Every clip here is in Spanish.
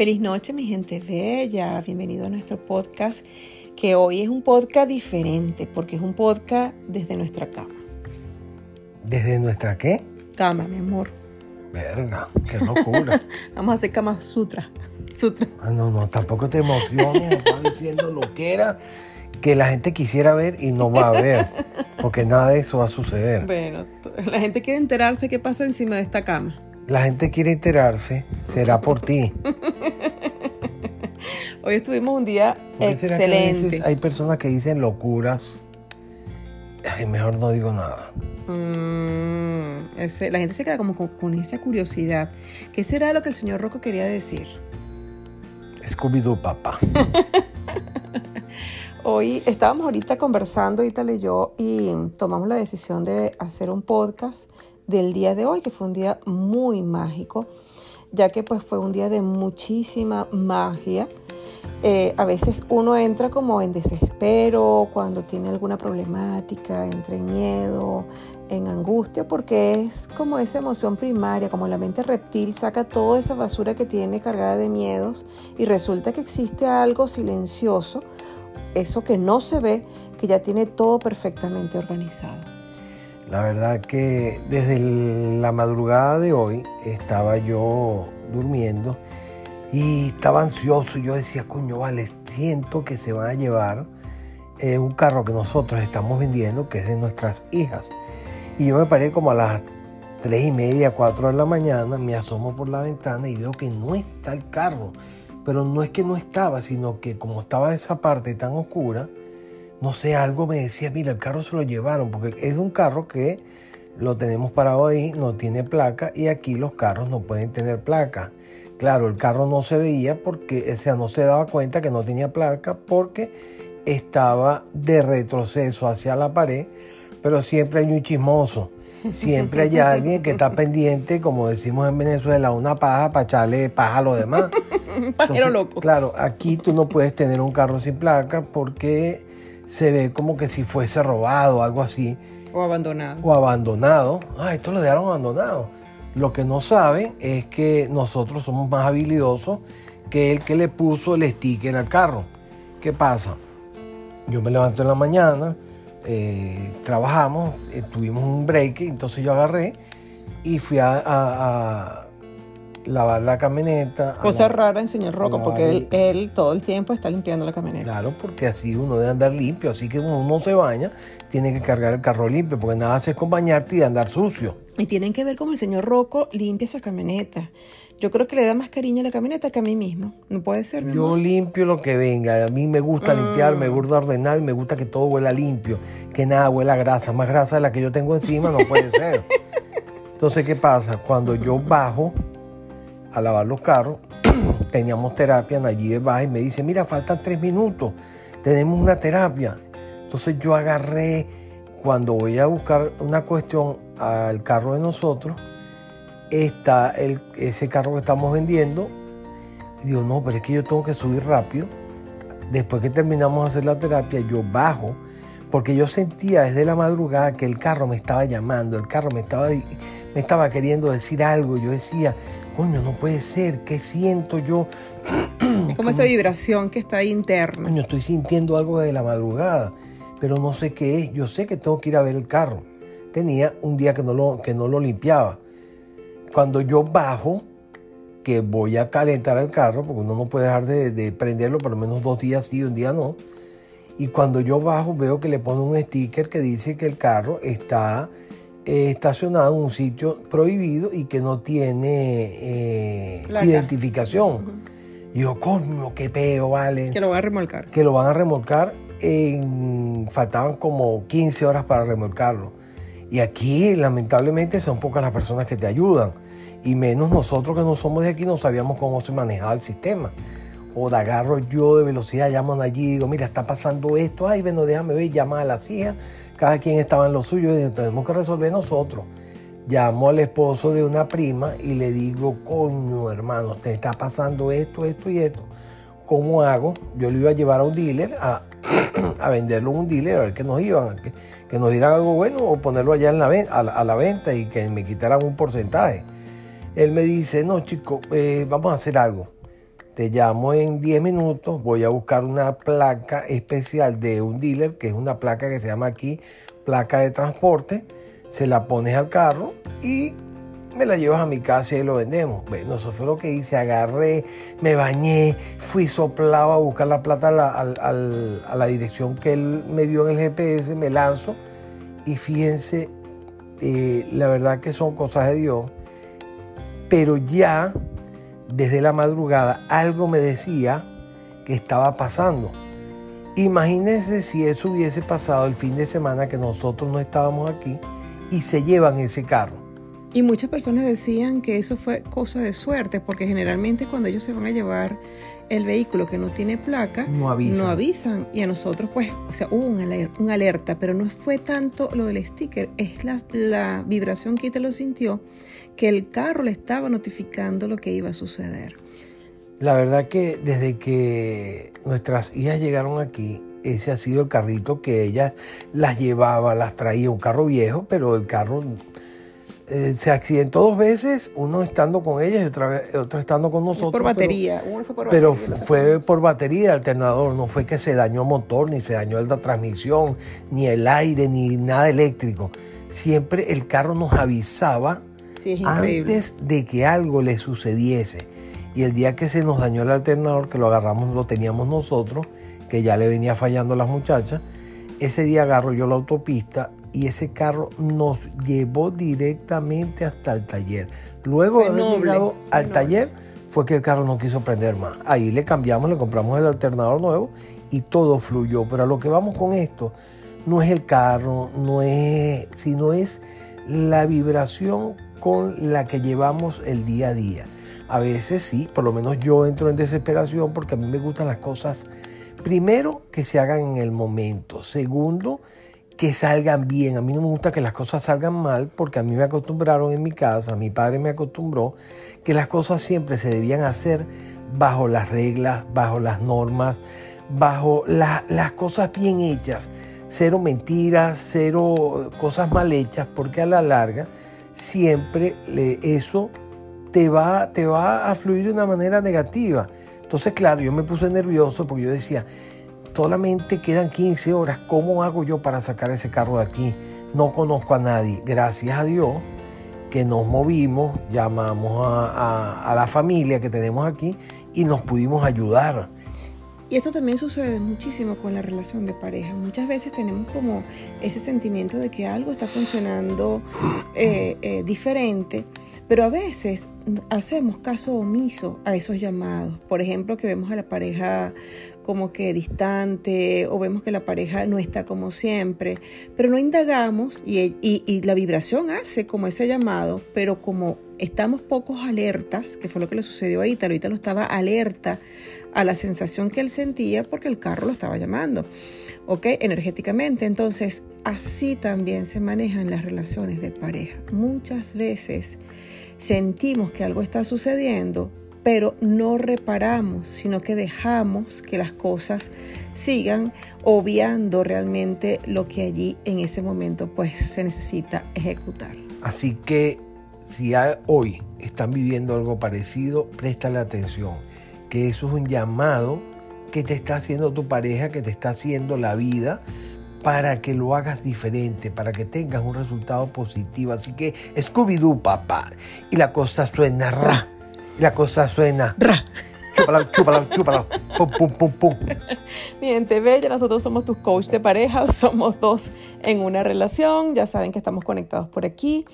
Feliz noche, mi gente bella. Bienvenido a nuestro podcast, que hoy es un podcast diferente, porque es un podcast desde nuestra cama. ¿Desde nuestra qué? Cama, mi amor. Verga, qué locura. Vamos a hacer cama sutra. Sutra. Ah, no, no, tampoco te emociones, estás diciendo lo que era que la gente quisiera ver y no va a ver, porque nada de eso va a suceder. Bueno, la gente quiere enterarse qué pasa encima de esta cama. La gente quiere enterarse, será por ti. Hoy estuvimos un día ¿Por qué será que a excelente. hay personas que dicen locuras? Ay, mejor no digo nada. Mm, ese- la gente se queda como con, con esa curiosidad. ¿Qué será lo que el señor Rocco quería decir? Scooby-Doo, papá. Hoy estábamos ahorita conversando, Ítale y yo, y tomamos la decisión de hacer un podcast del día de hoy, que fue un día muy mágico, ya que pues fue un día de muchísima magia. Eh, a veces uno entra como en desespero cuando tiene alguna problemática, entra en miedo, en angustia, porque es como esa emoción primaria, como la mente reptil saca toda esa basura que tiene cargada de miedos y resulta que existe algo silencioso, eso que no se ve, que ya tiene todo perfectamente organizado. La verdad que desde la madrugada de hoy estaba yo durmiendo y estaba ansioso. Yo decía, coño, vale, siento que se van a llevar eh, un carro que nosotros estamos vendiendo, que es de nuestras hijas. Y yo me paré como a las tres y media, cuatro de la mañana, me asomo por la ventana y veo que no está el carro. Pero no es que no estaba, sino que como estaba esa parte tan oscura, no sé, algo me decía, mira, el carro se lo llevaron, porque es un carro que lo tenemos parado ahí, no tiene placa y aquí los carros no pueden tener placa. Claro, el carro no se veía porque, o sea, no se daba cuenta que no tenía placa porque estaba de retroceso hacia la pared, pero siempre hay un chismoso. Siempre hay alguien que está pendiente, como decimos en Venezuela, una paja para echarle paja a los demás. Un pajero loco. Claro, aquí tú no puedes tener un carro sin placa porque se ve como que si fuese robado o algo así, O abandonado. o abandonado. Ah, esto lo dejaron abandonado. Lo que no saben es que nosotros somos más habilidosos que el que le puso el sticker al carro. ¿Qué pasa? Yo me levanto en la mañana, eh, trabajamos, eh, tuvimos un break, entonces yo agarré y fui a, a- a lavar la camioneta. Cosa la- rara en señor Rocco, No, porque él, todo el tiempo está limpiando la camioneta. Claro, porque así uno debe andar limpio, así que uno no se baña, tiene que cargar el carro limpio, porque nada hace con bañarte y andar sucio. Y tienen que ver cómo el señor Rocco limpia esa camioneta. Yo creo que le da más cariño a la camioneta que a mí mismo. No puede ser, mi Yo amor? limpio lo que venga, a mí me gusta limpiar, me gusta ordenar, y me gusta que todo huela limpio, que nada huela a grasa, más grasa de la que yo tengo encima no puede ser. Entonces, ¿qué pasa? Cuando yo bajo a lavar los carros, teníamos terapia, Nayib baja y me dice, mira, faltan tres minutos, tenemos una terapia. Entonces yo agarré, cuando voy a buscar una cuestión al carro de nosotros, está el, ese carro que estamos vendiendo. Y digo, no, pero es que yo tengo que subir rápido. Después que terminamos de hacer la terapia, yo bajo, porque yo sentía desde la madrugada que el carro me estaba llamando, el carro me estaba, me estaba queriendo decir algo. Yo decía, coño, no puede ser, ¿qué siento yo? Es como esa vibración que está ahí interna. Coño, estoy sintiendo algo de la madrugada, pero no sé qué es. Yo sé que tengo que ir a ver el carro. Tenía un día que no lo, que no lo limpiaba. Cuando yo bajo, que voy a calentar el carro, porque uno no puede dejar de, de prenderlo por lo menos dos días sí, un día no. Y cuando yo bajo, veo que le pone un sticker que dice que el carro está eh, estacionado en un sitio prohibido y que no tiene eh, identificación. Y yo, coño, qué peo, vale Que lo voy a remolcar. que lo van a remolcar. En, faltaban como 15 horas para remolcarlo. Y aquí, lamentablemente, son pocas las personas que te ayudan. Y menos nosotros que no somos de aquí, no sabíamos cómo se manejaba el sistema. O de agarro yo de velocidad, llaman allí y digo, mira, está pasando esto. Ay, bueno, déjame ver, llama a la hijas. Cada quien estaba en lo suyo y digo, tenemos que resolver nosotros. Llamo al esposo de una prima y le digo, coño, hermano, te está pasando esto, esto y esto. ¿Cómo hago? Yo lo iba a llevar a un dealer a, a venderlo en un dealer, a ver qué nos iban, que, nos dieran algo bueno o ponerlo allá a, a la venta y que me quitaran un porcentaje. Él me dice, no, chico, eh, vamos a hacer algo. Te llamo en 10 minutos, voy a buscar una placa especial de un dealer, que es una placa que se llama aquí placa de transporte, se la pones al carro y me la llevas a mi casa y lo vendemos. Bueno, eso fue lo que hice, agarré, me bañé, fui soplado a buscar la plata a la, dirección que él me dio en el GPS, me lanzo y fíjense, eh, la verdad que son cosas de Dios, pero ya desde la madrugada algo me decía que estaba pasando. Imagínense si eso hubiese pasado el fin de semana que nosotros no estábamos aquí y se llevan ese carro. Y muchas personas decían que eso fue cosa de suerte, porque generalmente cuando ellos se van a llevar el vehículo que no tiene placa, no avisan. Y a nosotros, pues, o sea, hubo un, un alerta, pero no fue tanto lo del sticker, es la, la vibración que te lo sintió que el carro le estaba notificando lo que iba a suceder. La verdad que desde que nuestras hijas llegaron aquí, ese ha sido el carrito que ella las llevaba, las traía, un carro viejo, pero el carro eh, se accidentó dos veces, uno estando con ellas y otra, otro estando con nosotros. Por batería, pero, fue por batería. Pero fue por batería de alternador, no fue que se dañó motor, ni se dañó la transmisión, ni el aire, ni nada eléctrico. Siempre el carro nos avisaba antes de que algo le sucediese. Y el día que se nos dañó el alternador, que lo agarramos, lo teníamos nosotros, que ya le venía fallando a las muchachas, ese día agarro yo la autopista y ese carro nos llevó directamente hasta el taller. Luego de haber llegado al taller, fue que el carro no quiso prender más. Ahí le cambiamos, le compramos el alternador nuevo y todo fluyó. Pero a lo que vamos con esto, no es el carro, no es, sino es la vibración con la que llevamos el día a día. A veces sí, por lo menos yo entro en desesperación porque a mí me gustan las cosas, primero, que se hagan en el momento. Segundo, que salgan bien. A mí no me gusta que las cosas salgan mal porque a mí me acostumbraron en mi casa, mi padre me acostumbró que las cosas siempre se debían hacer bajo las reglas, bajo las normas, bajo las cosas bien hechas. Cero mentiras, cero cosas mal hechas porque a la larga siempre eso te va, te va a fluir de una manera negativa. Entonces, claro, yo me puse nervioso porque yo decía, solamente quedan 15 horas, ¿cómo hago yo para sacar ese carro de aquí? No conozco a nadie. Gracias a Dios que nos movimos, llamamos a, a la familia que tenemos aquí y nos pudimos ayudar. Y esto también sucede muchísimo con la relación de pareja. Muchas veces tenemos como ese sentimiento de que algo está funcionando eh, eh, diferente, pero a veces hacemos caso omiso a esos llamados. Por ejemplo, que vemos a la pareja como que distante o vemos que la pareja no está como siempre, pero no indagamos y, y la vibración hace como ese llamado, pero como estamos pocos alertas, que fue lo que le sucedió a Ítalo, Ítalo estaba alerta a la sensación que él sentía porque el carro lo estaba llamando, ¿ok? Energéticamente. Entonces, así también se manejan las relaciones de pareja. Muchas veces sentimos que algo está sucediendo, pero no reparamos, sino que dejamos que las cosas sigan obviando realmente lo que allí en ese momento pues se necesita ejecutar. Así que si hoy están viviendo algo parecido, préstale atención que eso es un llamado que te está haciendo tu pareja, que te está haciendo la vida para que lo hagas diferente, para que tengas un resultado positivo. Así que Scooby-Doo, papá. Y la cosa suena ra. Y la cosa suena ra. Chúpalo, chúpalo, chúpalo. Pum, pum, pum, pum. Mi gente bella, nosotros somos tus coach de pareja, somos dos en una relación, ya saben que estamos conectados por aquí.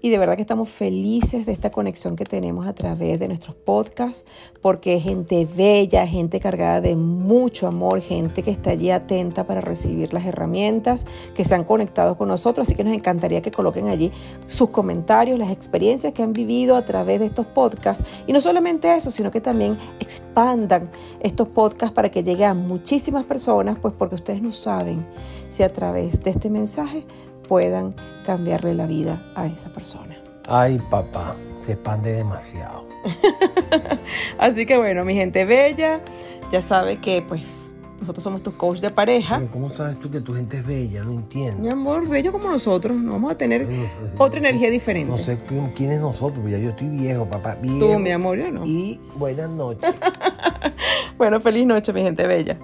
Y de verdad que estamos felices de esta conexión que tenemos a través de nuestros podcasts, porque es gente bella, gente cargada de mucho amor, gente que está allí atenta para recibir las herramientas, que se han conectado con nosotros, así que nos encantaría que coloquen allí sus comentarios, las experiencias que han vivido a través de estos podcasts. Y no solamente eso, sino que también expandan estos podcasts para que llegue a muchísimas personas, pues porque ustedes no saben si a través de este mensaje puedan cambiarle la vida a esa persona. Ay, papá, se expande demasiado. Así que bueno, mi gente bella, ya sabe que pues nosotros somos tus coach de pareja. ¿cómo sabes tú que tu gente es bella? No entiendo. Mi amor, bello como nosotros. Vamos a tener otra energía diferente. No sé quién, es nosotros, porque ya yo estoy viejo, papá. Viejo. Tú, mi amor, yo no. Y buenas noches. bueno, feliz noche, mi gente bella.